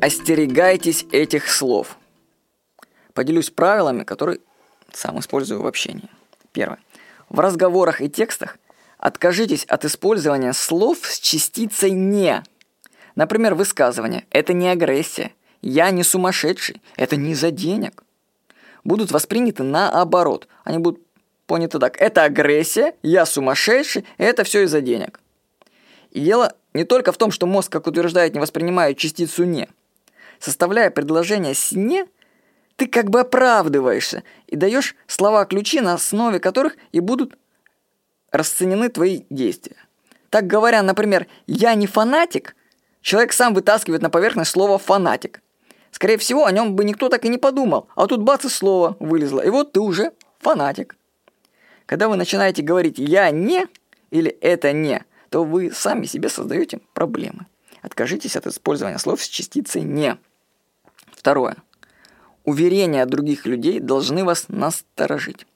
остерегайтесь этих слов. Поделюсь правилами, которые сам использую в общении. Первое. В разговорах и текстах откажитесь от использования слов с частицей «не». Например, высказывание «это не агрессия», «я не сумасшедший», «это не за денег». Будут восприняты наоборот. Они будут поняты так. Это агрессия, я сумасшедший, это все из-за денег. И дело не только в том, что мозг, как утверждает, не воспринимает частицу «не». Составляя предложение с «не», ты как бы оправдываешься и даешь слова-ключи, на основе которых и будут расценены твои действия. Так говоря, например, «я не фанатик», человек сам вытаскивает на поверхность слово «фанатик». Скорее всего, о нем бы никто так и не подумал, а тут бац и слово вылезло, и вот ты уже фанатик. Когда вы начинаете говорить «я не» или «это не», то вы сами себе создаете проблемы. Откажитесь от использования слов с частицей «не». Второе. Уверения других людей должны вас насторожить.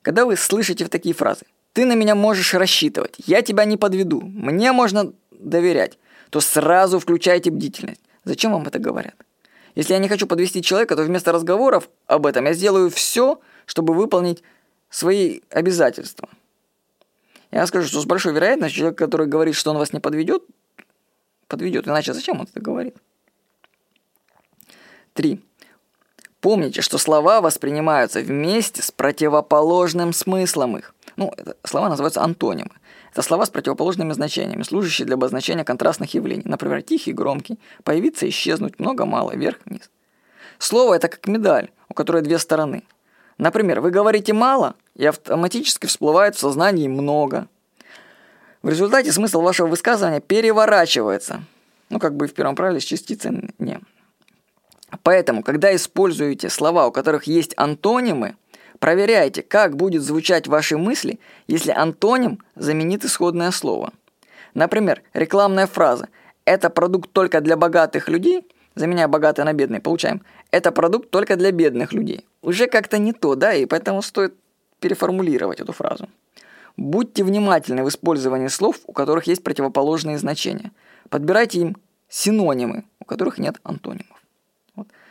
Когда вы слышите такие фразы «ты на меня можешь рассчитывать», «я тебя не подведу», «мне можно доверять», то сразу включайте бдительность. Зачем вам это говорят? Если я не хочу подвести человека, то вместо разговоров об этом я сделаю все, чтобы выполнить свои обязательства. Я скажу, что с большой вероятностью человек, который говорит, что он вас не подведет, подведет. Иначе зачем он это говорит? Три. Помните, что слова воспринимаются вместе с противоположным смыслом их. Ну, это, слова называются антонимы. Это слова с противоположными значениями, служащие для обозначения контрастных явлений. Например, тихий, громкий, появиться, исчезнуть, много-мало, вверх-вниз. Слово – это как медаль, у которой две стороны. Например, вы говорите «мало», и автоматически всплывает в сознании «много». В результате смысл вашего высказывания переворачивается. Ну, как бы в первом правиле с частицей «не». Поэтому, когда используете слова, у которых есть антонимы, проверяйте, как будет звучать ваши мысли, если антоним заменит исходное слово. Например, рекламная фраза «это продукт только для богатых людей», заменяя богатый на бедный, получаем «это продукт только для бедных людей». Уже как-то не то, да, и поэтому стоит переформулировать эту фразу. Будьте внимательны в использовании слов, у которых есть противоположные значения. Подбирайте им синонимы, у которых нет антонимов.